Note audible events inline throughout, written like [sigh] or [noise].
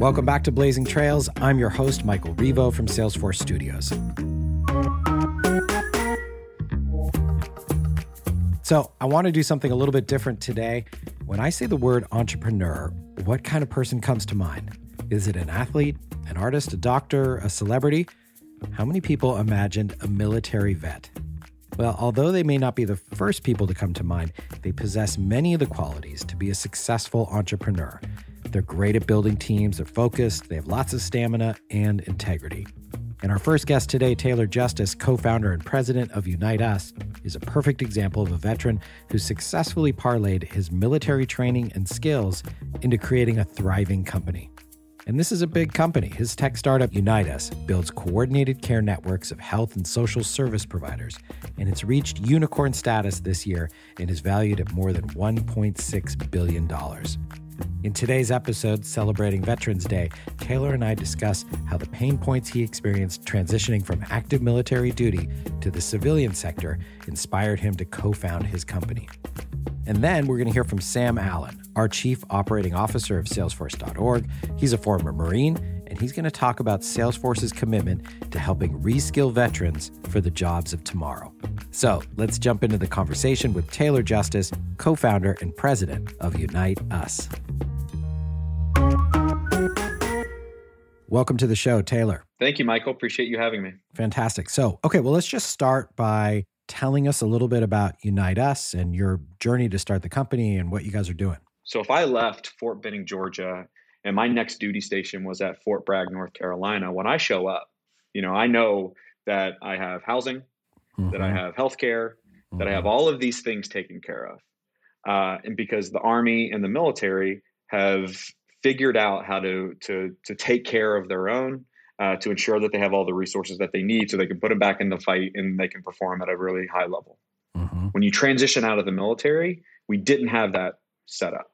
Welcome back to Blazing Trails. I'm your host, Michael Revo from Salesforce Studios. So, I want to do something a little bit different today. When I say the word entrepreneur, what kind of person comes to mind? Is it an athlete, an artist, a doctor, a celebrity? How many people imagined a military vet? Well, although they may not be the first people to come to mind, they possess many of the qualities to be a successful entrepreneur. They're great at building teams, they're focused, they have lots of stamina and integrity. And our first guest today, Taylor Justice, co founder and president of Unite Us, is a perfect example of a veteran who successfully parlayed his military training and skills into creating a thriving company. And this is a big company. His tech startup, Unite Us, builds coordinated care networks of health and social service providers, and it's reached unicorn status this year and is valued at more than $1.6 billion. In today's episode, celebrating Veterans Day, Taylor and I discuss how the pain points he experienced transitioning from active military duty to the civilian sector inspired him to co found his company. And then we're going to hear from Sam Allen, our Chief Operating Officer of Salesforce.org. He's a former Marine, and he's going to talk about Salesforce's commitment to helping reskill veterans for the jobs of tomorrow. So let's jump into the conversation with Taylor Justice, co founder and president of Unite Us. Welcome to the show, Taylor. Thank you, Michael. Appreciate you having me. Fantastic. So, okay, well, let's just start by telling us a little bit about Unite Us and your journey to start the company and what you guys are doing. So, if I left Fort Benning, Georgia, and my next duty station was at Fort Bragg, North Carolina, when I show up, you know, I know that I have housing, mm-hmm. that I have health care, mm-hmm. that I have all of these things taken care of. Uh, and because the Army and the military have figured out how to to to take care of their own uh, to ensure that they have all the resources that they need so they can put them back in the fight and they can perform at a really high level. Mm-hmm. When you transition out of the military, we didn't have that set up.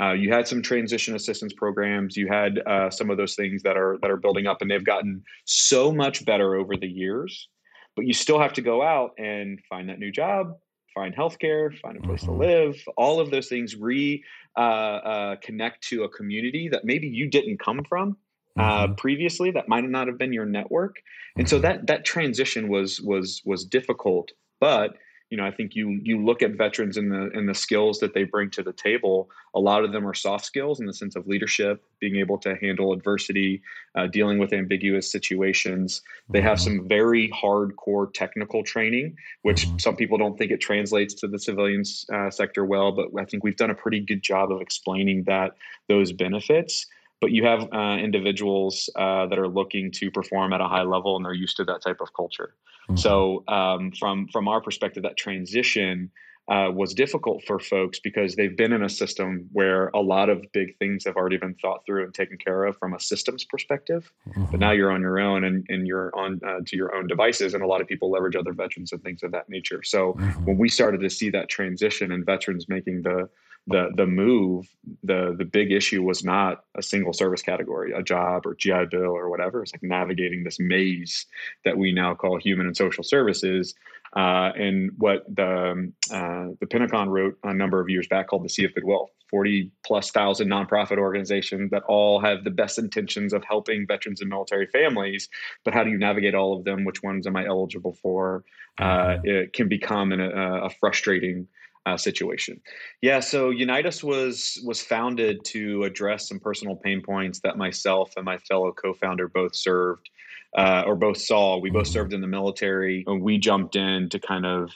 Uh, you had some transition assistance programs. You had uh, some of those things that are that are building up, and they've gotten so much better over the years. But you still have to go out and find that new job, find healthcare, find a place mm-hmm. to live. All of those things re uh, uh, connect to a community that maybe you didn't come from uh, mm-hmm. previously. That might not have been your network, and mm-hmm. so that that transition was was was difficult. But you know, I think you you look at veterans and the and the skills that they bring to the table. A lot of them are soft skills in the sense of leadership, being able to handle adversity, uh, dealing with ambiguous situations. They have mm-hmm. some very hardcore technical training, which mm-hmm. some people don't think it translates to the civilian uh, sector well. But I think we've done a pretty good job of explaining that those benefits but you have uh, individuals uh, that are looking to perform at a high level and they're used to that type of culture. Mm-hmm. So um, from from our perspective, that transition uh, was difficult for folks because they've been in a system where a lot of big things have already been thought through and taken care of from a systems perspective. Mm-hmm. But now you're on your own and, and you're on uh, to your own devices, and a lot of people leverage other veterans and things of that nature. So mm-hmm. when we started to see that transition and veterans making the the the move, the the big issue was not a single service category, a job or GI Bill or whatever. It's like navigating this maze that we now call human and social services. Uh, and what the um, uh, the Pentagon wrote a number of years back called the Sea of Goodwill. 40 plus thousand nonprofit organizations that all have the best intentions of helping veterans and military families, but how do you navigate all of them? Which ones am I eligible for? Uh, mm-hmm. it can become an, a, a frustrating uh, situation. Yeah, so Unite Us was was founded to address some personal pain points that myself and my fellow co-founder both served uh, or both saw. We both mm-hmm. served in the military, and we jumped in to kind of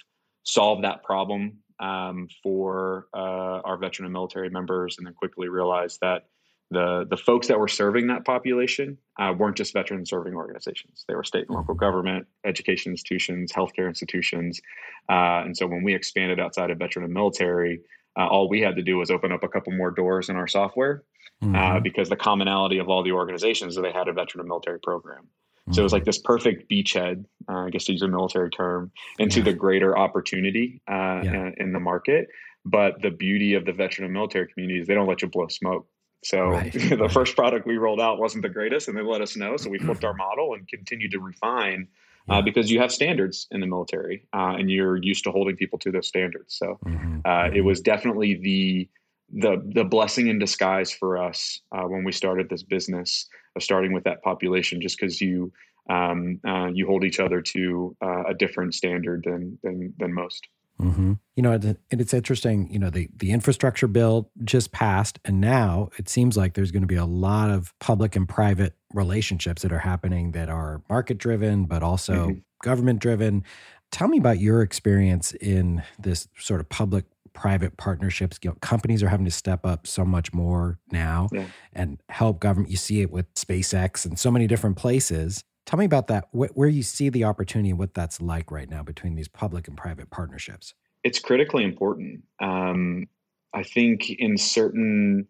solve that problem um, for uh, our veteran and military members, and then quickly realized that the the folks that were serving that population uh, weren't just veteran serving organizations; they were state and local government, education institutions, healthcare institutions, uh, and so when we expanded outside of veteran and military, uh, all we had to do was open up a couple more doors in our software uh, mm-hmm. because the commonality of all the organizations that they had a veteran and military program. Mm-hmm. So it was like this perfect beachhead, uh, I guess to use a military term, into yeah. the greater opportunity uh, yeah. in, in the market. But the beauty of the veteran and military community is they don't let you blow smoke. So right. [laughs] the first product we rolled out wasn't the greatest, and they let us know. So we flipped our model and continued to refine uh, because you have standards in the military, uh, and you're used to holding people to those standards. So mm-hmm. uh, it mm-hmm. was definitely the the the blessing in disguise for us uh, when we started this business of starting with that population, just because you um, uh, you hold each other to uh, a different standard than than than most. Mm-hmm. You know, and it's interesting. You know, the the infrastructure bill just passed, and now it seems like there's going to be a lot of public and private relationships that are happening that are market driven, but also mm-hmm. government driven. Tell me about your experience in this sort of public private partnerships. You know, companies are having to step up so much more now yeah. and help government. You see it with SpaceX and so many different places. Tell me about that, wh- where you see the opportunity and what that's like right now between these public and private partnerships. It's critically important. Um, I think in certain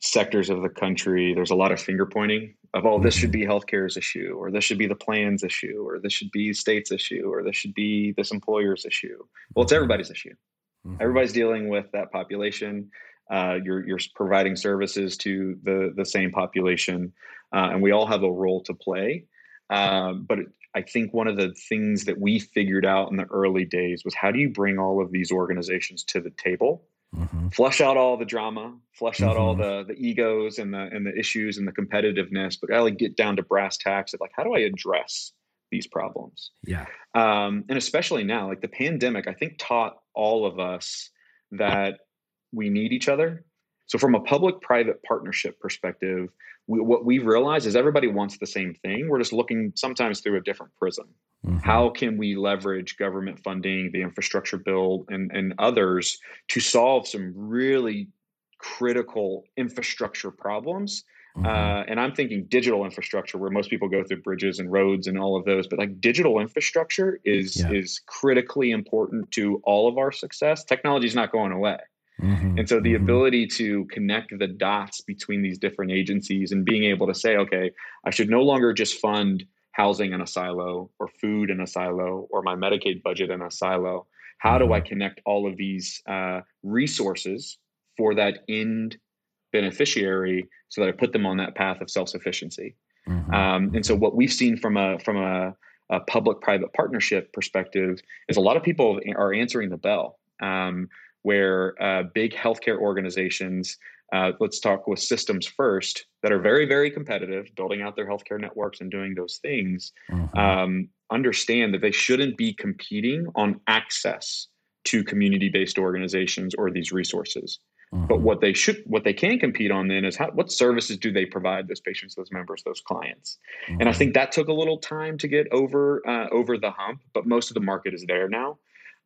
sectors of the country, there's a lot of finger pointing of, oh, this should mm-hmm. be healthcare's issue, or this should be the plan's issue, or this should be state's issue, or this should be this employer's issue. Well, it's mm-hmm. everybody's issue. Mm-hmm. Everybody's dealing with that population. Uh, you're you're providing services to the the same population, uh, and we all have a role to play. Um, but I think one of the things that we figured out in the early days was how do you bring all of these organizations to the table, mm-hmm. flush out all the drama, flush out mm-hmm. all the the egos and the and the issues and the competitiveness, but really get down to brass tacks of like how do I address these problems? Yeah, um, and especially now, like the pandemic, I think taught all of us that we need each other. So from a public-private partnership perspective, we, what we've realized is everybody wants the same thing. We're just looking sometimes through a different prism. Mm-hmm. How can we leverage government funding, the infrastructure bill, and, and others to solve some really critical infrastructure problems? Mm-hmm. Uh, and I'm thinking digital infrastructure, where most people go through bridges and roads and all of those. But like digital infrastructure is yeah. is critically important to all of our success. Technology is not going away. Mm-hmm, and so the mm-hmm. ability to connect the dots between these different agencies and being able to say, okay, I should no longer just fund housing in a silo or food in a silo or my Medicaid budget in a silo. How mm-hmm. do I mm-hmm. connect all of these uh, resources for that end beneficiary so that I put them on that path of self sufficiency? Mm-hmm, um, and so what we've seen from a from a, a public private partnership perspective is a lot of people are answering the bell. Um, where uh, big healthcare organizations, uh, let's talk with systems first, that are very, very competitive, building out their healthcare networks and doing those things, mm-hmm. um, understand that they shouldn't be competing on access to community-based organizations or these resources. Mm-hmm. But what they should, what they can compete on then is how, what services do they provide those patients, those members, those clients? Mm-hmm. And I mm-hmm. think that took a little time to get over uh, over the hump, but most of the market is there now.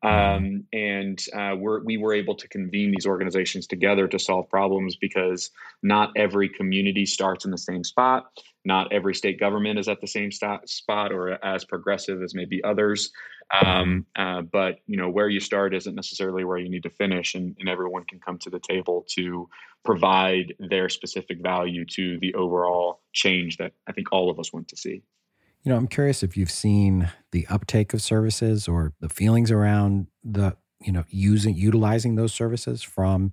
Um, and uh, we're, we were able to convene these organizations together to solve problems because not every community starts in the same spot. Not every state government is at the same st- spot or as progressive as maybe others. Um, uh, but you know where you start isn't necessarily where you need to finish, and, and everyone can come to the table to provide their specific value to the overall change that I think all of us want to see. You know, I'm curious if you've seen the uptake of services or the feelings around the, you know, using utilizing those services from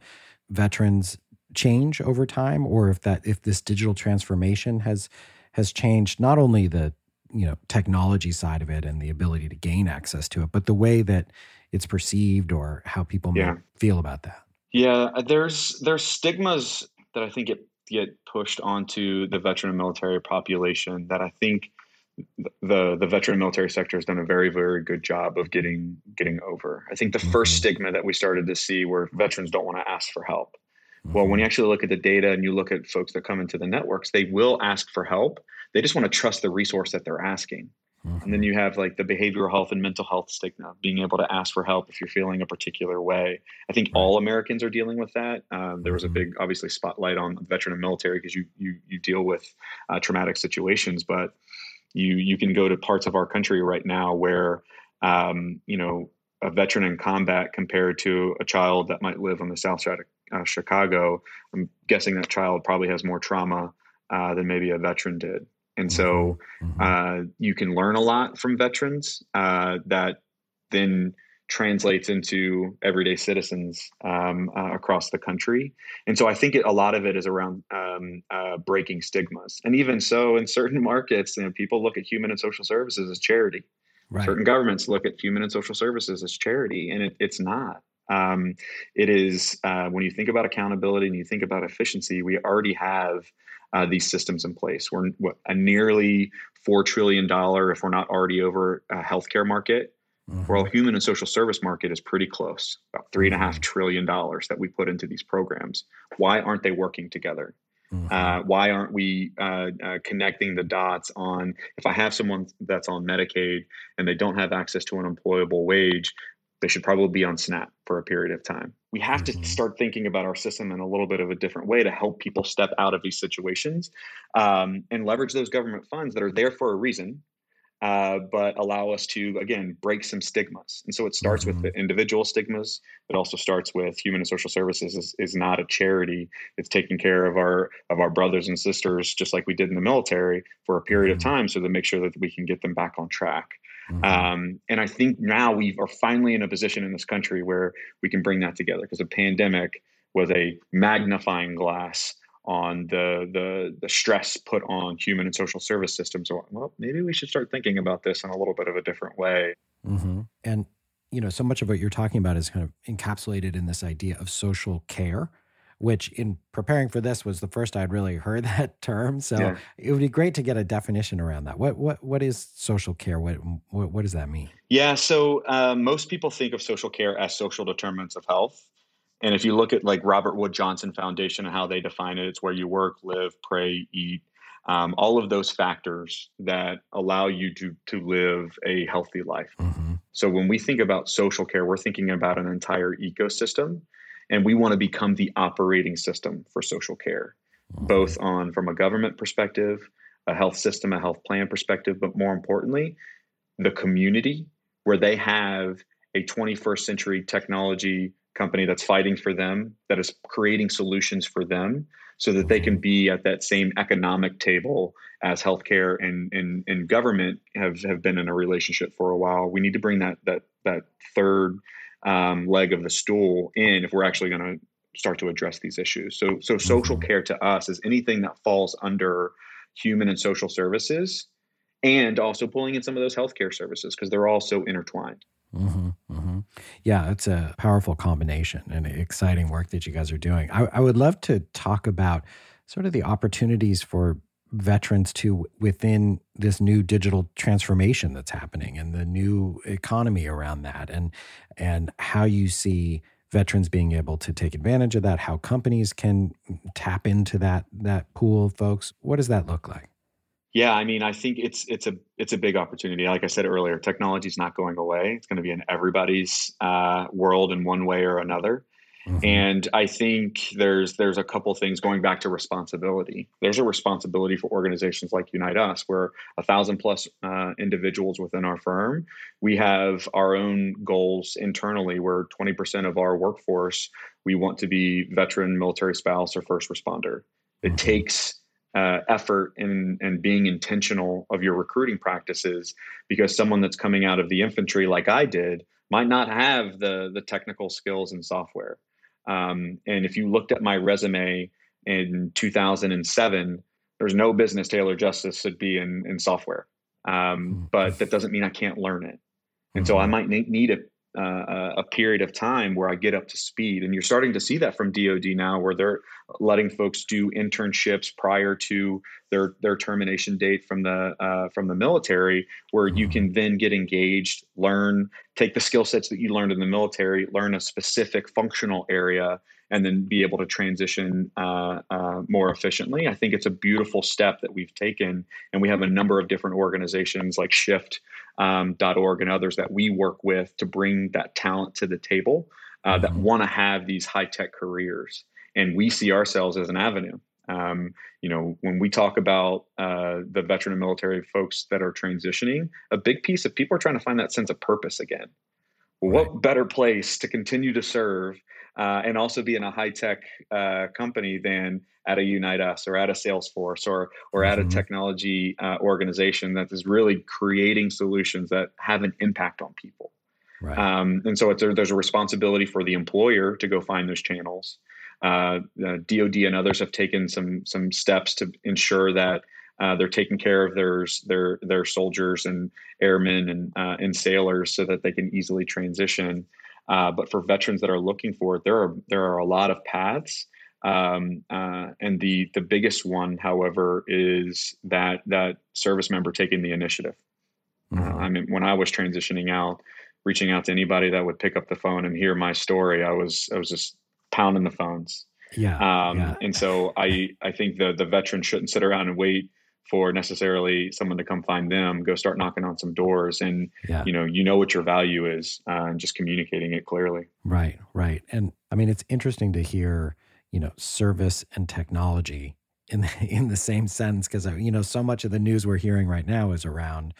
veterans change over time or if that if this digital transformation has has changed not only the you know technology side of it and the ability to gain access to it but the way that it's perceived or how people yeah. feel about that yeah uh, there's there's stigmas that i think get get pushed onto the veteran and military population that i think the the veteran military sector has done a very very good job of getting getting over. I think the mm-hmm. first stigma that we started to see where veterans don't want to ask for help. Mm-hmm. Well, when you actually look at the data and you look at folks that come into the networks, they will ask for help. They just want to trust the resource that they're asking. Mm-hmm. And then you have like the behavioral health and mental health stigma, being able to ask for help if you're feeling a particular way. I think all Americans are dealing with that. Um, there was a mm-hmm. big, obviously, spotlight on veteran and military because you you you deal with uh, traumatic situations, but you you can go to parts of our country right now where um, you know a veteran in combat compared to a child that might live on the south side of uh, Chicago. I'm guessing that child probably has more trauma uh, than maybe a veteran did. And so mm-hmm. mm-hmm. uh, you can learn a lot from veterans uh, that then translates into everyday citizens um, uh, across the country. And so I think it, a lot of it is around um, uh, breaking stigmas. And even so, in certain markets, you know, people look at human and social services as charity. Right. Certain governments look at human and social services as charity, and it, it's not. Um, it is uh, when you think about accountability and you think about efficiency, we already have uh, these systems in place. We're a nearly four trillion dollar, if we're not already over, a healthcare market. Mm-hmm. Well, human and social service market is pretty close, about three and a half mm-hmm. trillion dollars that we put into these programs. Why aren't they working together? Mm-hmm. Uh, why aren't we uh, uh, connecting the dots on if I have someone that's on Medicaid and they don't have access to an employable wage, they should probably be on SNAP for a period of time. We have mm-hmm. to start thinking about our system in a little bit of a different way to help people step out of these situations um, and leverage those government funds that are there for a reason uh, but allow us to again break some stigmas. And so it starts mm-hmm. with the individual stigmas. It also starts with human and social services is, is not a charity. It's taking care of our of our brothers and sisters, just like we did in the military for a period mm-hmm. of time, so to make sure that we can get them back on track. Mm-hmm. Um, and I think now we are finally in a position in this country where we can bring that together because the pandemic was a magnifying glass on the the the stress put on human and social service systems. Well, maybe we should start thinking about this in a little bit of a different way. Mm-hmm. And you know, so much of what you're talking about is kind of encapsulated in this idea of social care, which in preparing for this was the first I'd really heard [laughs] that term. So yeah. it would be great to get a definition around that. What what what is social care? What what, what does that mean? Yeah, so uh, most people think of social care as social determinants of health. And if you look at like Robert Wood Johnson Foundation and how they define it, it's where you work, live, pray, eat, um, all of those factors that allow you to to live a healthy life. Mm-hmm. So when we think about social care, we're thinking about an entire ecosystem, and we want to become the operating system for social care, mm-hmm. both on from a government perspective, a health system, a health plan perspective, but more importantly, the community where they have a 21st century technology company that's fighting for them, that is creating solutions for them so that they can be at that same economic table as healthcare and, and, and government have, have been in a relationship for a while. We need to bring that, that, that third um, leg of the stool in if we're actually going to start to address these issues. So, so social care to us is anything that falls under human and social services and also pulling in some of those healthcare services because they're all so intertwined. Mm-hmm. Yeah, it's a powerful combination and exciting work that you guys are doing. I, I would love to talk about sort of the opportunities for veterans to within this new digital transformation that's happening and the new economy around that and and how you see veterans being able to take advantage of that how companies can tap into that that pool of folks what does that look like yeah, I mean, I think it's it's a it's a big opportunity. Like I said earlier, technology is not going away. It's going to be in everybody's uh, world in one way or another. Mm-hmm. And I think there's there's a couple things going back to responsibility. There's a responsibility for organizations like Unite Us, where a thousand plus uh, individuals within our firm, we have our own goals internally. Where 20% of our workforce we want to be veteran, military spouse, or first responder. It mm-hmm. takes uh, effort and and being intentional of your recruiting practices because someone that's coming out of the infantry like I did might not have the the technical skills and software. Um, and if you looked at my resume in 2007, there's no business Taylor Justice should be in in software. Um, hmm. but that doesn't mean I can't learn it. And so I mm-hmm. might need a uh, a period of time where I get up to speed. And you're starting to see that from DoD now, where they're letting folks do internships prior to their their termination date from the uh, from the military, where you mm-hmm. can then get engaged, learn, take the skill sets that you learned in the military, learn a specific functional area, and then be able to transition uh, uh, more efficiently. I think it's a beautiful step that we've taken, and we have a number of different organizations like Shift um, and others that we work with to bring that talent to the table uh, mm-hmm. that want to have these high tech careers, and we see ourselves as an avenue. Um, you know, when we talk about uh, the veteran and military folks that are transitioning, a big piece of people are trying to find that sense of purpose again. Well, right. What better place to continue to serve uh, and also be in a high tech uh, company than at a Unite Us or at a Salesforce or or mm-hmm. at a mm-hmm. technology uh, organization that is really creating solutions that have an impact on people. Right. Um, and so a, there's a responsibility for the employer to go find those channels. Uh, DoD and others have taken some some steps to ensure that uh, they're taking care of their their their soldiers and airmen and uh, and sailors so that they can easily transition. Uh, but for veterans that are looking for it, there are there are a lot of paths. Um, uh, and the the biggest one, however, is that that service member taking the initiative. Uh, mm-hmm. I mean, when I was transitioning out, reaching out to anybody that would pick up the phone and hear my story, I was I was just pounding the phones. Yeah, um, yeah. And so I I think the the veteran shouldn't sit around and wait for necessarily someone to come find them. Go start knocking on some doors, and yeah. you know you know what your value is, uh, and just communicating it clearly. Right, right. And I mean, it's interesting to hear you know service and technology in the, in the same sense because uh, you know so much of the news we're hearing right now is around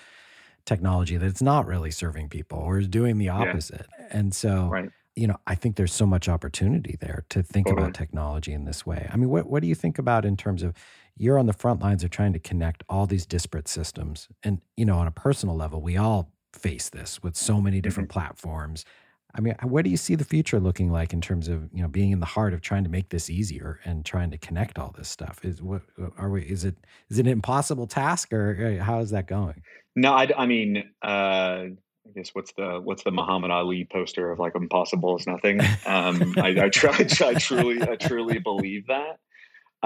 technology that it's not really serving people or is doing the opposite. Yeah. And so right you know, I think there's so much opportunity there to think totally. about technology in this way. I mean, what what do you think about in terms of you're on the front lines of trying to connect all these disparate systems, and you know, on a personal level, we all face this with so many different mm-hmm. platforms. I mean, what do you see the future looking like in terms of you know being in the heart of trying to make this easier and trying to connect all this stuff? Is what are we? Is it is it an impossible task or how is that going? No, I, I mean, uh, I guess what's the what's the Muhammad Ali poster of like impossible is nothing. Um, I, I, try, [laughs] I truly I truly believe that.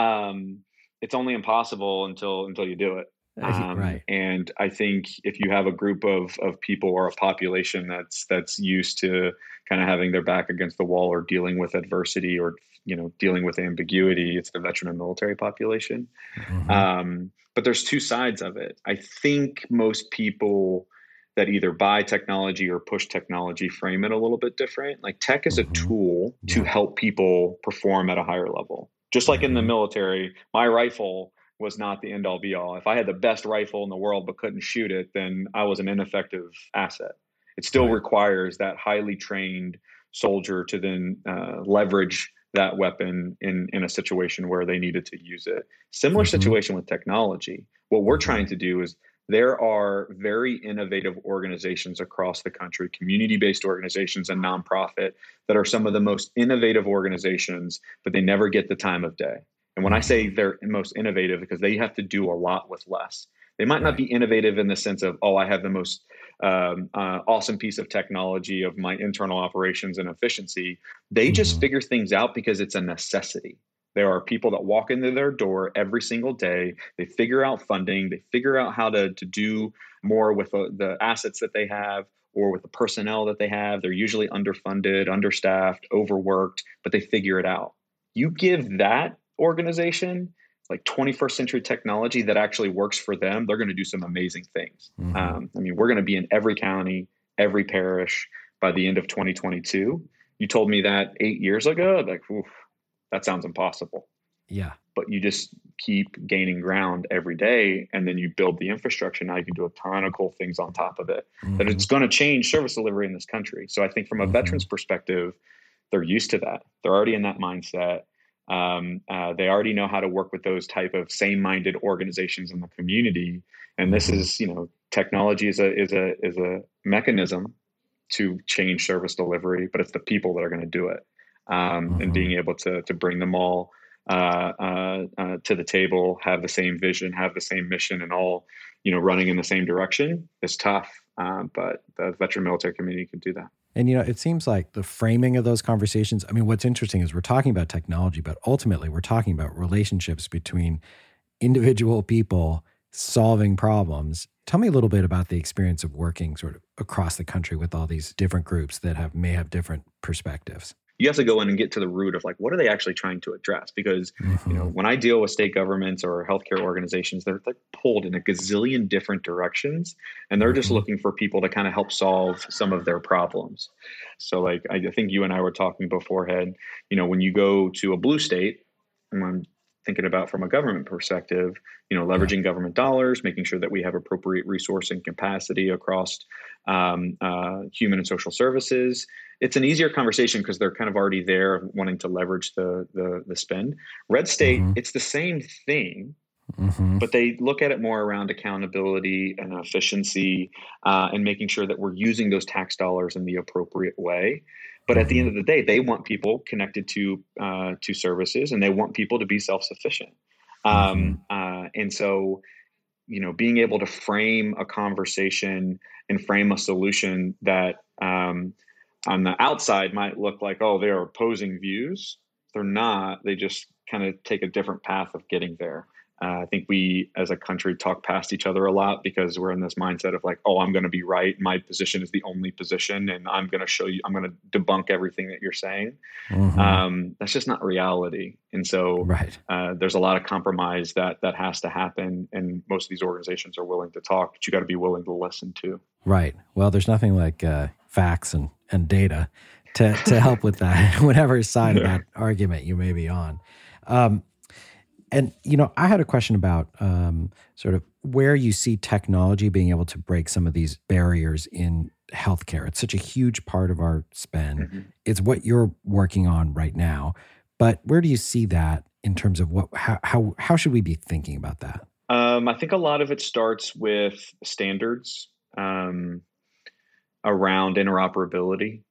Um, it's only impossible until until you do it. Um, right. And I think if you have a group of of people or a population that's that's used to kind of having their back against the wall or dealing with adversity or you know dealing with ambiguity, it's the veteran and military population. Mm-hmm. Um, but there's two sides of it. I think most people that either buy technology or push technology frame it a little bit different. Like tech is a mm-hmm. tool to help people perform at a higher level. Just like in the military, my rifle was not the end all be all. If I had the best rifle in the world but couldn't shoot it, then I was an ineffective asset. It still right. requires that highly trained soldier to then uh, leverage that weapon in in a situation where they needed to use it. Similar mm-hmm. situation with technology. What we're trying to do is there are very innovative organizations across the country, community based organizations and nonprofit, that are some of the most innovative organizations, but they never get the time of day. And when I say they're most innovative, because they have to do a lot with less. They might not be innovative in the sense of, oh, I have the most um, uh, awesome piece of technology of my internal operations and efficiency. They just mm-hmm. figure things out because it's a necessity. There are people that walk into their door every single day. They figure out funding, they figure out how to, to do more with the, the assets that they have or with the personnel that they have. They're usually underfunded, understaffed, overworked, but they figure it out. You give that organization like 21st century technology that actually works for them, they're going to do some amazing things. Mm-hmm. Um, I mean, we're going to be in every county, every parish by the end of 2022. You told me that eight years ago, like, oof, that sounds impossible. Yeah. But you just keep gaining ground every day and then you build the infrastructure. Now you can do a ton of cool things on top of it. Mm-hmm. That it's going to change service delivery in this country. So I think from a mm-hmm. veteran's perspective, they're used to that. They're already in that mindset. Um, uh, they already know how to work with those type of same-minded organizations in the community. And this mm-hmm. is, you know, technology is a is a is a mechanism to change service delivery, but it's the people that are going to do it um, mm-hmm. and being able to to bring them all uh, uh, uh, to the table, have the same vision, have the same mission, and all you know running in the same direction is tough. Um, but the veteran military community can do that. And you know, it seems like the framing of those conversations. I mean, what's interesting is we're talking about technology, but ultimately we're talking about relationships between individual people solving problems. Tell me a little bit about the experience of working sort of across the country with all these different groups that have may have different perspectives you have to go in and get to the root of like what are they actually trying to address because mm-hmm. you know when i deal with state governments or healthcare organizations they're, they're pulled in a gazillion different directions and they're mm-hmm. just looking for people to kind of help solve some of their problems so like i think you and i were talking beforehand you know when you go to a blue state and i'm thinking about from a government perspective you know leveraging yeah. government dollars making sure that we have appropriate resource and capacity across um, uh, human and social services it's an easier conversation because they're kind of already there wanting to leverage the the, the spend. Red state, mm-hmm. it's the same thing, mm-hmm. but they look at it more around accountability and efficiency uh, and making sure that we're using those tax dollars in the appropriate way. But at the end mm-hmm. of the day, they want people connected to uh, to services, and they want people to be self sufficient. Um, mm-hmm. uh, and so, you know, being able to frame a conversation and frame a solution that um, on the outside might look like, oh, they're opposing views. They're not. They just kind of take a different path of getting there. Uh, I think we as a country talk past each other a lot because we're in this mindset of like, oh, I'm going to be right. My position is the only position, and I'm going to show you, I'm going to debunk everything that you're saying. Mm-hmm. Um, that's just not reality. And so right. uh, there's a lot of compromise that that has to happen. And most of these organizations are willing to talk, but you got to be willing to listen too. Right. Well, there's nothing like uh, facts and, and data to, to help with that, [laughs] whatever side [laughs] yeah. of that argument you may be on. Um, and you know, I had a question about um, sort of where you see technology being able to break some of these barriers in healthcare. It's such a huge part of our spend. Mm-hmm. It's what you're working on right now. But where do you see that in terms of what how how, how should we be thinking about that? Um, I think a lot of it starts with standards um, around interoperability.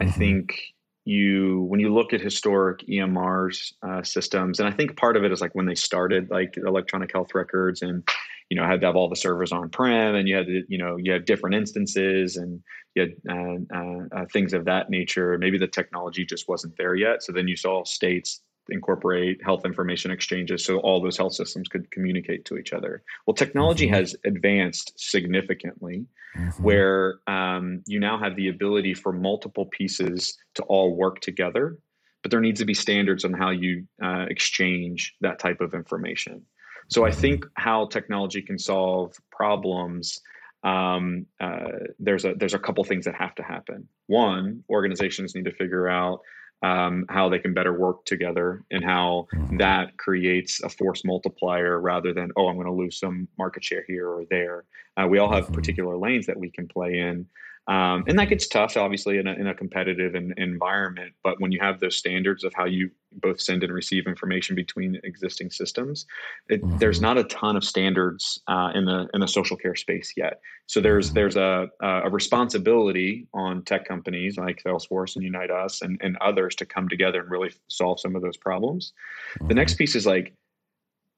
Mm-hmm. I think you when you look at historic EMRs uh, systems, and I think part of it is like when they started, like electronic health records, and you know had to have all the servers on prem, and you had to, you know you had different instances, and you had uh, uh, uh, things of that nature. Maybe the technology just wasn't there yet, so then you saw states incorporate health information exchanges so all those health systems could communicate to each other. Well, technology mm-hmm. has advanced significantly mm-hmm. where um, you now have the ability for multiple pieces to all work together, but there needs to be standards on how you uh, exchange that type of information. So I mm-hmm. think how technology can solve problems. Um, uh, there's a there's a couple things that have to happen. One, organizations need to figure out um, how they can better work together and how mm-hmm. that creates a force multiplier rather than oh i'm going to lose some market share here or there uh, we all have mm-hmm. particular lanes that we can play in um, and that gets tough, obviously, in a, in a competitive in, environment. But when you have those standards of how you both send and receive information between existing systems, it, mm-hmm. there's not a ton of standards uh, in the in the social care space yet. So there's mm-hmm. there's a, a responsibility on tech companies like Salesforce and Unite Us and, and others to come together and really solve some of those problems. Mm-hmm. The next piece is like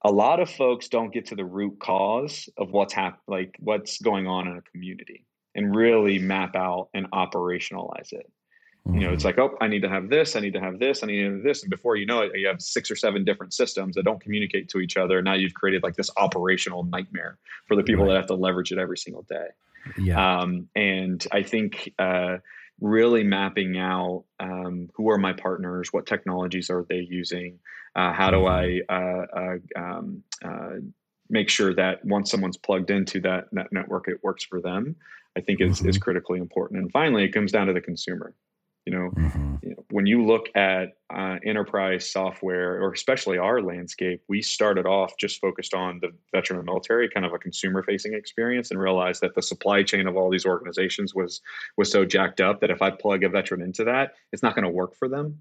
a lot of folks don't get to the root cause of what's hap- like what's going on in a community and really map out and operationalize it. Mm-hmm. You know, it's mm-hmm. like, oh, I need to have this, I need to have this, I need to have this. And before you know it, you have six or seven different systems that don't communicate to each other. Now you've created like this operational nightmare for the people right. that have to leverage it every single day. Yeah. Um, and I think uh, really mapping out um, who are my partners, what technologies are they using, uh, how do mm-hmm. I uh, uh um, uh, make sure that once someone's plugged into that, that network, it works for them. I think is mm-hmm. is critically important. And finally, it comes down to the consumer. You know, mm-hmm. you know when you look at uh, enterprise software, or especially our landscape, we started off just focused on the veteran and military, kind of a consumer-facing experience, and realized that the supply chain of all these organizations was was so jacked up that if I plug a veteran into that, it's not going to work for them.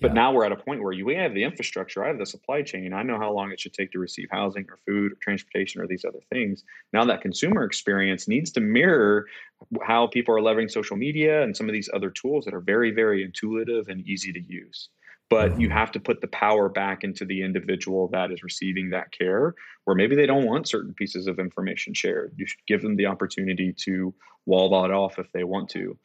But yeah. now we're at a point where you have the infrastructure, I have the supply chain, I know how long it should take to receive housing or food or transportation or these other things. Now that consumer experience needs to mirror how people are leveraging social media and some of these other tools that are very, very intuitive and easy to use. But mm-hmm. you have to put the power back into the individual that is receiving that care, where maybe they don't want certain pieces of information shared. You should give them the opportunity to wall that off if they want to.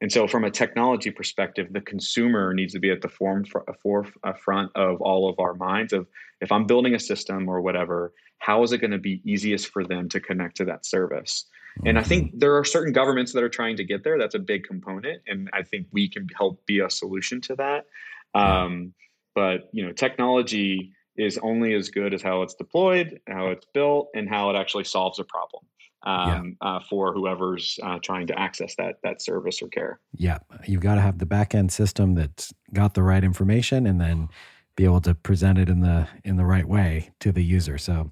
And so, from a technology perspective, the consumer needs to be at the forefront of all of our minds. Of if I'm building a system or whatever, how is it going to be easiest for them to connect to that service? And I think mm-hmm. there are certain governments that are trying to get there. That's a big component, and I think we can help be a solution to that. Um, but you know, technology is only as good as how it's deployed, how it's built, and how it actually solves a problem um, yeah. uh, for whoever's uh, trying to access that that service or care. Yeah, you've got to have the back end system that's got the right information, and then be able to present it in the in the right way to the user. So,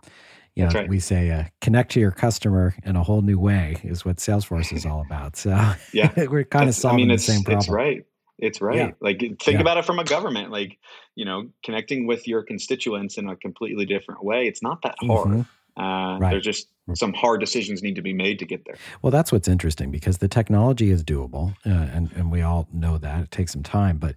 you know, right. we say uh, connect to your customer in a whole new way is what Salesforce is all about. So, [laughs] yeah, [laughs] we're kind of solving I mean, the same problem. It's right. It's right. Yeah. Like think yeah. about it from a government, like you know, connecting with your constituents in a completely different way. It's not that hard. Mm-hmm. Uh, right. There's just some hard decisions need to be made to get there. Well, that's what's interesting because the technology is doable, uh, and and we all know that it takes some time, but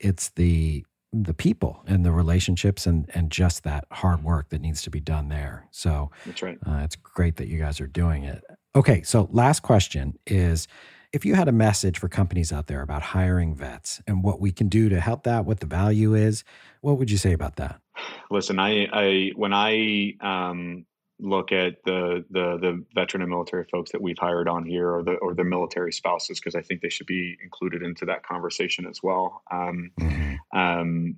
it's the the people and the relationships and and just that hard work that needs to be done there. So that's right. Uh, it's great that you guys are doing it. Okay, so last question is if you had a message for companies out there about hiring vets and what we can do to help that, what the value is, what would you say about that? [sighs] Listen, I, I when I um, look at the, the the veteran and military folks that we've hired on here, or the or the military spouses, because I think they should be included into that conversation as well. Um, mm-hmm. um,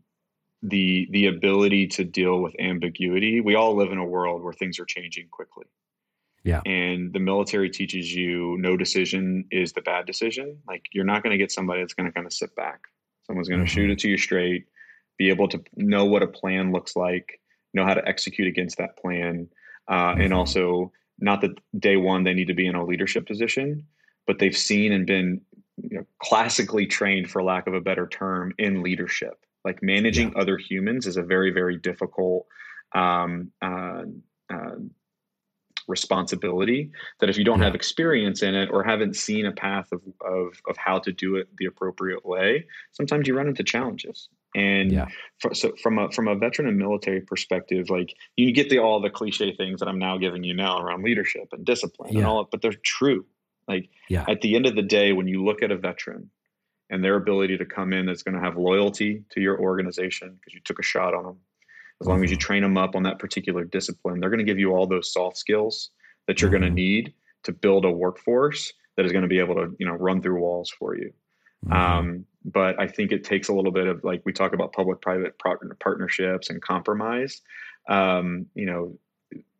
the the ability to deal with ambiguity. We all live in a world where things are changing quickly. Yeah. And the military teaches you no decision is the bad decision. Like you're not going to get somebody that's going to kind of sit back. Someone's going to mm-hmm. shoot it to you straight, be able to know what a plan looks like, know how to execute against that plan, uh, mm-hmm. and also not that day one they need to be in a leadership position, but they've seen and been you know, classically trained, for lack of a better term, in leadership. Like managing yeah. other humans is a very, very difficult um, uh, uh, responsibility that if you don't yeah. have experience in it or haven't seen a path of, of, of how to do it the appropriate way, sometimes you run into challenges. And yeah. for, so from a from a veteran and military perspective, like you get the all the cliche things that I'm now giving you now around leadership and discipline yeah. and all, but they're true. Like yeah. at the end of the day, when you look at a veteran and their ability to come in that's going to have loyalty to your organization because you took a shot on them, as long as you mm-hmm. train them up on that particular discipline, they're going to give you all those soft skills that you're mm-hmm. going to need to build a workforce that is going to be able to, you know, run through walls for you. Mm-hmm. Um, but I think it takes a little bit of like we talk about public-private partnerships and compromise. Um, you know,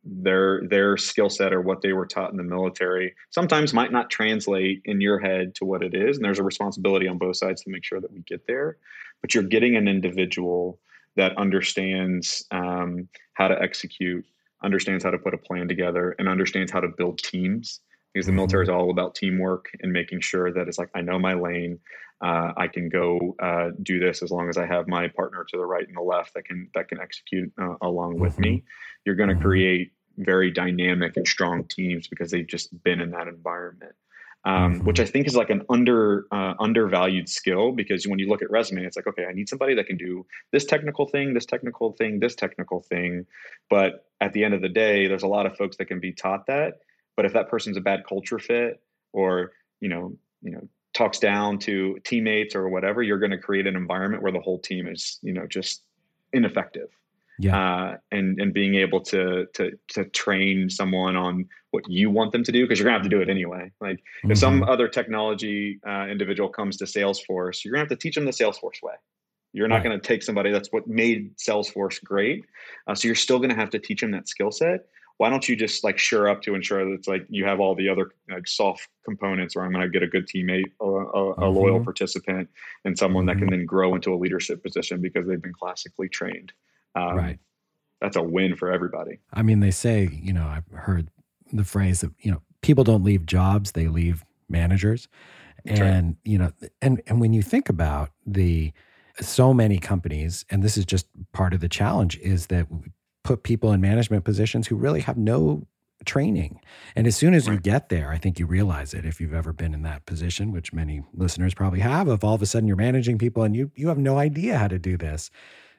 their their skill set or what they were taught in the military sometimes might not translate in your head to what it is, and there's a responsibility on both sides to make sure that we get there. But you're getting an individual that understands um, how to execute, understands how to put a plan together, and understands how to build teams. Because the military is mm-hmm. all about teamwork and making sure that it's like I know my lane. Uh, I can go uh, do this as long as I have my partner to the right and the left that can that can execute uh, along with mm-hmm. me. You're going to mm-hmm. create very dynamic and strong teams because they've just been in that environment um, mm-hmm. which I think is like an under uh, undervalued skill because when you look at resume, it's like okay, I need somebody that can do this technical thing, this technical thing, this technical thing. But at the end of the day, there's a lot of folks that can be taught that. But if that person's a bad culture fit, or you know, you know, talks down to teammates or whatever, you're going to create an environment where the whole team is you know just ineffective yeah. Uh, and and being able to to to train someone on what you want them to do because you're gonna have to do it anyway. Like mm-hmm. if some mm-hmm. other technology uh, individual comes to Salesforce, you're gonna have to teach them the Salesforce way. You're not right. going to take somebody that's what made Salesforce great. Uh, so you're still going to have to teach them that skill set. Why don't you just like sure up to ensure that it's like you have all the other like soft components where I'm going to get a good teammate, a, a, mm-hmm. loyal participant, and someone mm-hmm. that can mm-hmm. then grow into a leadership position because they've been classically trained. Um, right. That's a win for everybody. I mean, they say, you know, I've heard the phrase that, you know, people don't leave jobs, they leave managers. That's and, right. you know, and, and when you think about the, so many companies, and this is just part of the challenge, is that put people in management positions who really have no training. And as soon as you get there, I think you realize it if you've ever been in that position, which many listeners probably have, of all of a sudden you're managing people and you you have no idea how to do this.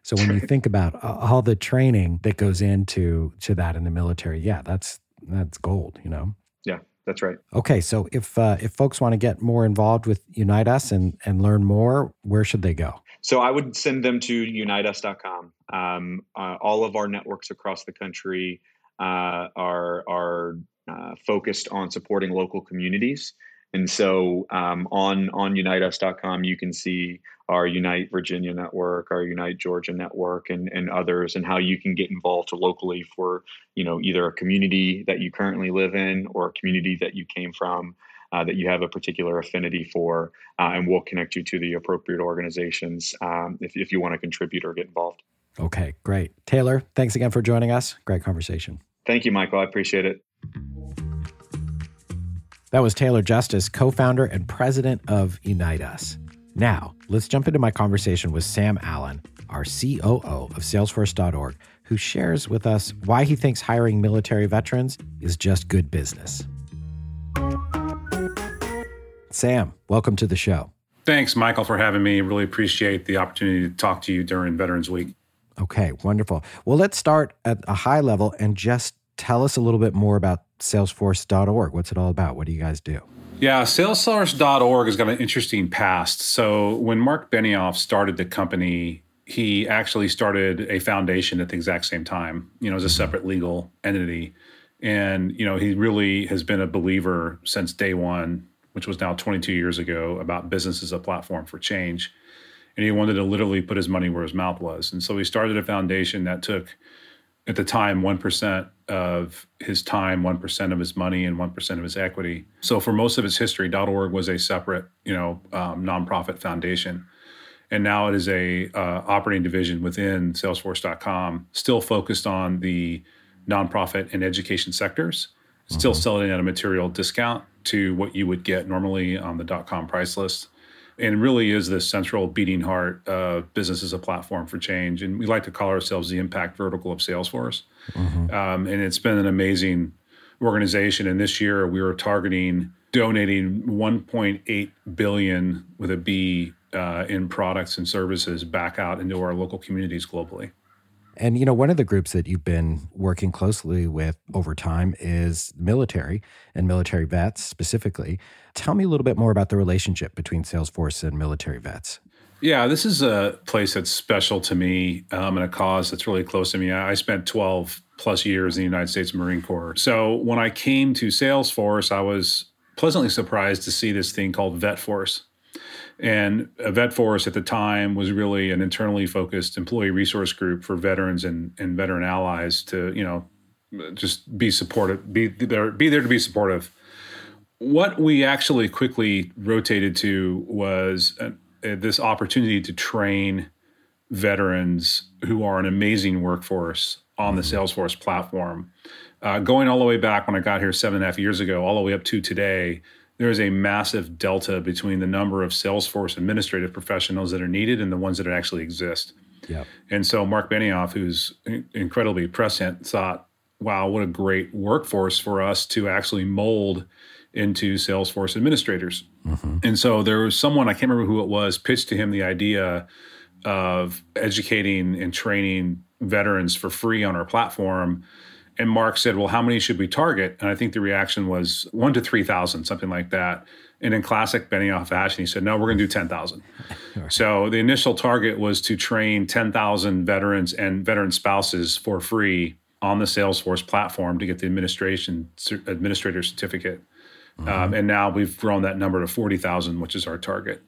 So when you think about all the training that goes into to that in the military, yeah, that's that's gold, you know. Yeah, that's right. Okay, so if uh, if folks want to get more involved with Unite Us and and learn more, where should they go? So I would send them to uniteus.com. Um, uh, all of our networks across the country uh, are are uh, focused on supporting local communities. And so um, on on uniteus.com, you can see our Unite Virginia network, our Unite Georgia network, and and others, and how you can get involved locally for you know either a community that you currently live in or a community that you came from. Uh, that you have a particular affinity for, uh, and we'll connect you to the appropriate organizations um, if, if you want to contribute or get involved. Okay, great. Taylor, thanks again for joining us. Great conversation. Thank you, Michael. I appreciate it. That was Taylor Justice, co founder and president of Unite Us. Now, let's jump into my conversation with Sam Allen, our COO of Salesforce.org, who shares with us why he thinks hiring military veterans is just good business. Sam, welcome to the show. Thanks, Michael, for having me. Really appreciate the opportunity to talk to you during Veterans Week. Okay, wonderful. Well, let's start at a high level and just tell us a little bit more about salesforce.org. What's it all about? What do you guys do? Yeah, Salesforce.org has got an interesting past. So when Mark Benioff started the company, he actually started a foundation at the exact same time, you know, as a mm-hmm. separate legal entity. And, you know, he really has been a believer since day one, which was now 22 years ago, about business as a platform for change. And he wanted to literally put his money where his mouth was. And so he started a foundation that took, at the time, 1% of his time, 1% of his money, and 1% of his equity. So for most of its history, .org was a separate, you know, um, nonprofit foundation and now it is a uh, operating division within salesforce.com still focused on the nonprofit and education sectors still mm-hmm. selling at a material discount to what you would get normally on the com price list and really is this central beating heart of business as a platform for change and we like to call ourselves the impact vertical of salesforce mm-hmm. um, and it's been an amazing organization and this year we were targeting donating 1.8 billion with a b uh, in products and services back out into our local communities globally. And you know, one of the groups that you've been working closely with over time is military and military vets specifically. Tell me a little bit more about the relationship between Salesforce and military vets. Yeah, this is a place that's special to me um, and a cause that's really close to me. I spent 12 plus years in the United States Marine Corps. So when I came to Salesforce, I was pleasantly surprised to see this thing called VetForce. And Vet Force at the time was really an internally focused employee resource group for veterans and, and veteran allies to, you know, just be supportive, be there, be there to be supportive. What we actually quickly rotated to was a, a, this opportunity to train veterans who are an amazing workforce on the mm-hmm. Salesforce platform. Uh, going all the way back when I got here seven and a half years ago, all the way up to today, there is a massive delta between the number of Salesforce administrative professionals that are needed and the ones that actually exist. Yeah. And so Mark Benioff, who's incredibly prescient, thought, wow, what a great workforce for us to actually mold into Salesforce administrators. Mm-hmm. And so there was someone, I can't remember who it was, pitched to him the idea of educating and training veterans for free on our platform and Mark said, Well, how many should we target? And I think the reaction was one to 3,000, something like that. And in classic Benioff fashion, he said, No, we're going to do 10,000. [laughs] So the initial target was to train 10,000 veterans and veteran spouses for free on the Salesforce platform to get the administration administrator certificate. Mm-hmm. Um, and now we've grown that number to 40,000, which is our target.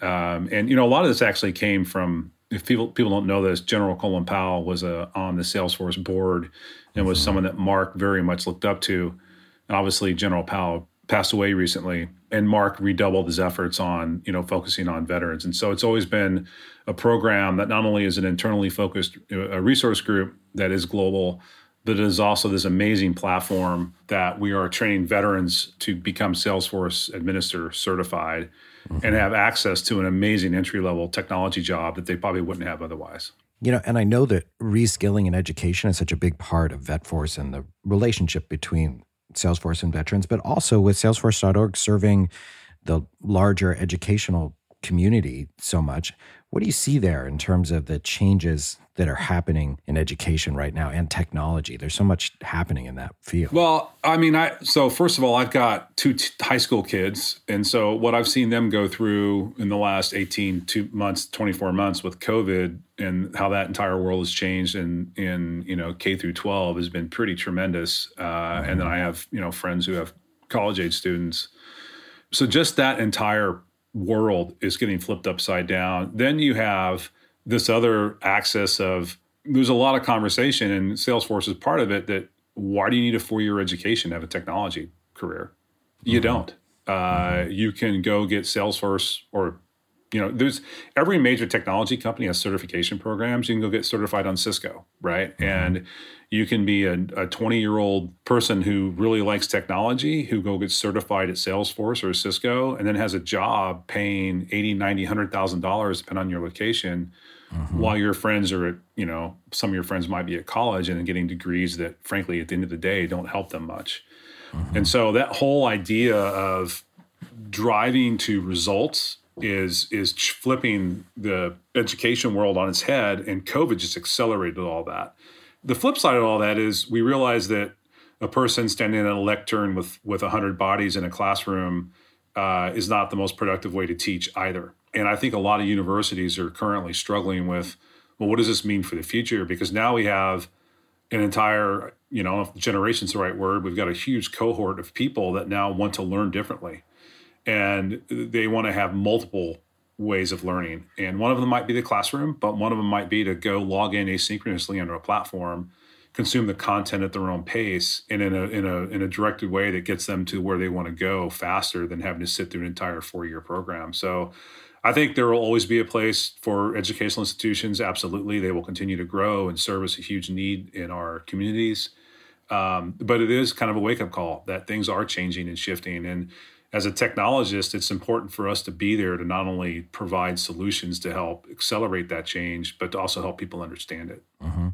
Um, and you know, a lot of this actually came from if people people don't know this, General Colin Powell was a, on the Salesforce board and was mm-hmm. someone that Mark very much looked up to. And obviously, General Powell passed away recently, and Mark redoubled his efforts on you know focusing on veterans. And so it's always been a program that not only is an internally focused a resource group that is global, but it is also this amazing platform that we are training veterans to become Salesforce Administrator certified mm-hmm. and have access to an amazing entry level technology job that they probably wouldn't have otherwise. You know, and I know that reskilling and education is such a big part of VetForce and the relationship between Salesforce and veterans, but also with Salesforce.org serving the larger educational community so much. What do you see there in terms of the changes that are happening in education right now and technology? There's so much happening in that field. Well, I mean, I so first of all, I've got two t- high school kids, and so what I've seen them go through in the last 18 two months, 24 months with COVID, and how that entire world has changed in in you know K through 12 has been pretty tremendous. Uh, mm-hmm. And then I have you know friends who have college age students. So just that entire world is getting flipped upside down. Then you have this other axis of there's a lot of conversation, and Salesforce is part of it. That why do you need a four year education to have a technology career? You mm-hmm. don't. Uh, mm-hmm. You can go get Salesforce or you know, there's every major technology company has certification programs. You can go get certified on Cisco, right? Mm-hmm. And you can be a 20 year old person who really likes technology who go get certified at Salesforce or Cisco and then has a job paying 80, 90, $100,000 depending on your location mm-hmm. while your friends are at, you know, some of your friends might be at college and getting degrees that frankly at the end of the day don't help them much. Mm-hmm. And so that whole idea of driving to results is is flipping the education world on its head and covid just accelerated all that the flip side of all that is we realize that a person standing at a lectern with with 100 bodies in a classroom uh, is not the most productive way to teach either. And I think a lot of universities are currently struggling with, well, what does this mean for the future? Because now we have an entire, you know, if generation's the right word, we've got a huge cohort of people that now want to learn differently. And they want to have multiple ways of learning. And one of them might be the classroom, but one of them might be to go log in asynchronously under a platform, consume the content at their own pace and in a in a in a directed way that gets them to where they want to go faster than having to sit through an entire four-year program. So I think there will always be a place for educational institutions. Absolutely, they will continue to grow and service a huge need in our communities. Um, but it is kind of a wake up call that things are changing and shifting. And as a technologist, it's important for us to be there to not only provide solutions to help accelerate that change, but to also help people understand it. Mm-hmm.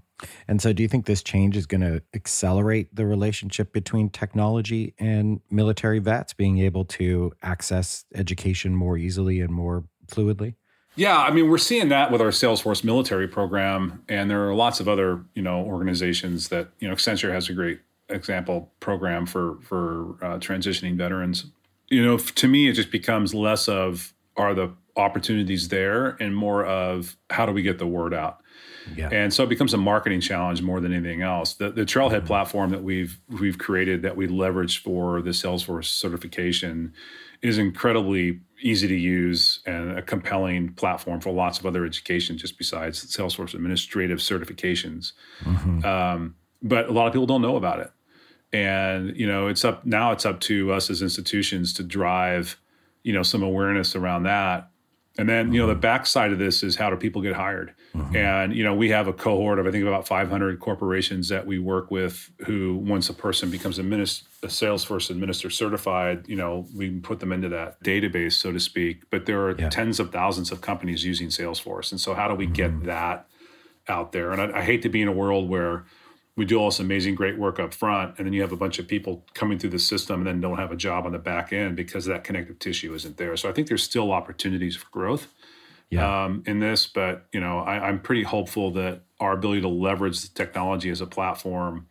And so, do you think this change is going to accelerate the relationship between technology and military vets being able to access education more easily and more fluidly? Yeah, I mean, we're seeing that with our Salesforce military program, and there are lots of other, you know, organizations that, you know, Accenture has a great example program for for uh, transitioning veterans. You know, to me, it just becomes less of are the opportunities there and more of how do we get the word out. Yeah. And so it becomes a marketing challenge more than anything else. The, the Trailhead mm-hmm. platform that we've we've created that we leverage for the Salesforce certification is incredibly easy to use and a compelling platform for lots of other education just besides Salesforce administrative certifications. Mm-hmm. Um, but a lot of people don't know about it. And you know, it's up now. It's up to us as institutions to drive, you know, some awareness around that and then, you know, the mm-hmm. backside of this is how do people get hired? Mm-hmm. And, you know, we have a cohort of, I think, about 500 corporations that we work with who, once a person becomes a, minister, a Salesforce administrator certified, you know, we put them into that database, so to speak. But there are yeah. tens of thousands of companies using Salesforce. And so, how do we mm-hmm. get that out there? And I, I hate to be in a world where, we do all this amazing great work up front and then you have a bunch of people coming through the system and then don't have a job on the back end because that connective tissue isn't there so i think there's still opportunities for growth yeah. um, in this but you know I, i'm pretty hopeful that our ability to leverage the technology as a platform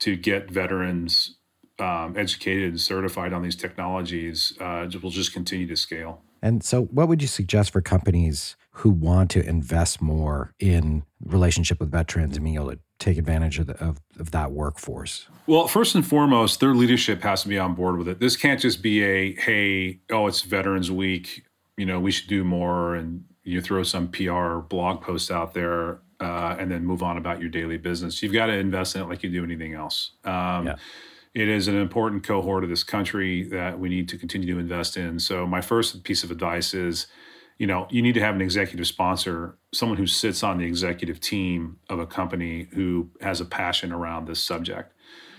to get veterans um, educated and certified on these technologies uh, will just continue to scale and so what would you suggest for companies who want to invest more in relationship with veterans and being able to take advantage of, the, of, of, that workforce? Well, first and foremost, their leadership has to be on board with it. This can't just be a, hey, oh, it's Veterans Week, you know, we should do more, and you throw some PR blog post out there uh, and then move on about your daily business. You've got to invest in it like you do anything else. Um, yeah. It is an important cohort of this country that we need to continue to invest in. So, my first piece of advice is, you know, you need to have an executive sponsor, someone who sits on the executive team of a company who has a passion around this subject.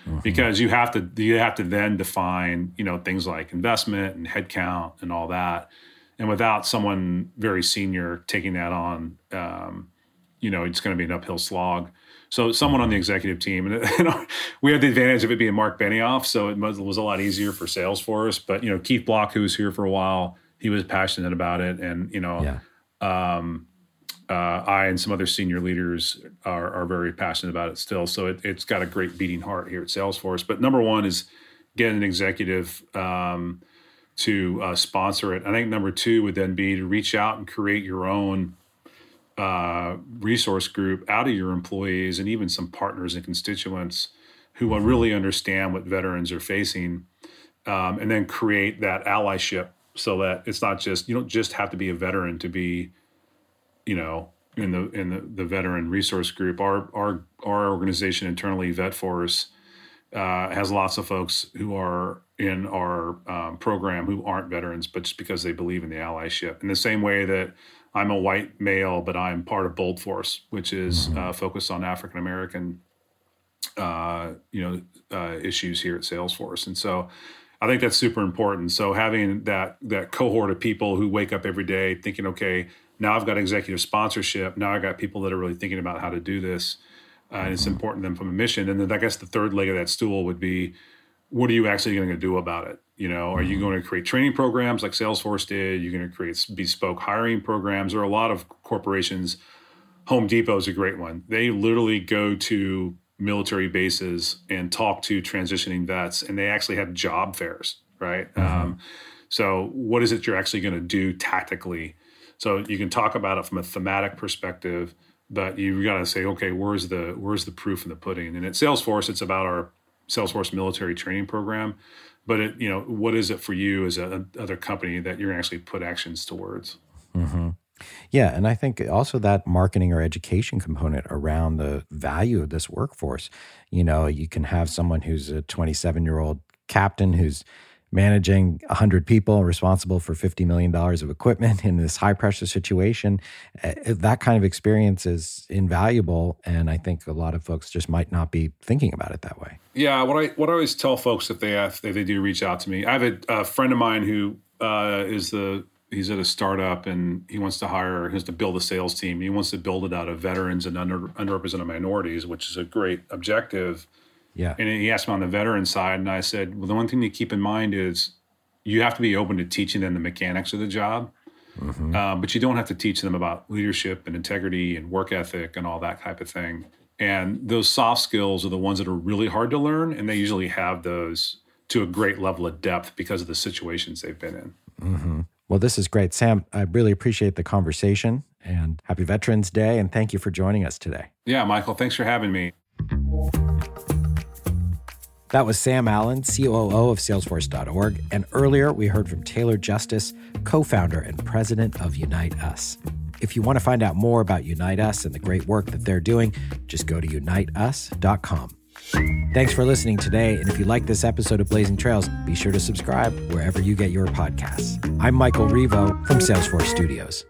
Mm-hmm. Because you have to you have to then define, you know, things like investment and headcount and all that. And without someone very senior taking that on, um, you know, it's going to be an uphill slog. So someone on the executive team, and [laughs] you know, we had the advantage of it being Mark Benioff, so it was a lot easier for Salesforce. But you know, Keith Block, who was here for a while, he was passionate about it, and you know, yeah. um, uh, I and some other senior leaders are, are very passionate about it still. So it, has got a great beating heart here at Salesforce. But number one is get an executive um, to uh, sponsor it. I think number two would then be to reach out and create your own uh, resource group out of your employees and even some partners and constituents who will mm-hmm. really understand what veterans are facing, um, and then create that allyship so that it's not just you don't just have to be a veteran to be you know in the in the, the veteran resource group. Our our our organization internally vetforce uh, has lots of folks who are in our um, program who aren't veterans but just because they believe in the allyship. In the same way that i'm a white male but i'm part of BOLDforce which is mm-hmm. uh, focused on african american uh, you know uh, issues here at salesforce. And so I think that's super important. So having that that cohort of people who wake up every day thinking, okay, now I've got executive sponsorship. Now I got people that are really thinking about how to do this, uh, and it's mm-hmm. important to them from a mission. And then I guess the third leg of that stool would be, what are you actually going to do about it? You know, are you mm-hmm. going to create training programs like Salesforce did? You're going to create bespoke hiring programs. There are a lot of corporations. Home Depot is a great one. They literally go to military bases and talk to transitioning vets, and they actually have job fairs, right? Mm-hmm. Um, So, what is it you're actually going to do tactically? So you can talk about it from a thematic perspective, but you've got to say, okay, where's the where's the proof in the pudding? And at Salesforce, it's about our Salesforce military training program. But it, you know, what is it for you as a, other company that you're actually put actions towards? Mm-hmm. Yeah, and I think also that marketing or education component around the value of this workforce. You know, you can have someone who's a 27 year old captain who's managing 100 people responsible for $50 million of equipment in this high pressure situation eh, eh, that kind of experience is invaluable and i think a lot of folks just might not be thinking about it that way yeah what i what i always tell folks if they if they do reach out to me i have a, a friend of mine who uh, is the he's at a startup and he wants to hire he wants to build a sales team he wants to build it out of veterans and under, underrepresented minorities which is a great objective yeah. And he asked me on the veteran side, and I said, well, the one thing to keep in mind is you have to be open to teaching them the mechanics of the job, mm-hmm. uh, but you don't have to teach them about leadership and integrity and work ethic and all that type of thing. And those soft skills are the ones that are really hard to learn, and they usually have those to a great level of depth because of the situations they've been in. Mm-hmm. Well, this is great. Sam, I really appreciate the conversation and happy Veterans Day. And thank you for joining us today. Yeah, Michael, thanks for having me. That was Sam Allen, COO of Salesforce.org. And earlier, we heard from Taylor Justice, co founder and president of Unite Us. If you want to find out more about Unite Us and the great work that they're doing, just go to uniteus.com. Thanks for listening today. And if you like this episode of Blazing Trails, be sure to subscribe wherever you get your podcasts. I'm Michael Rivo from Salesforce Studios.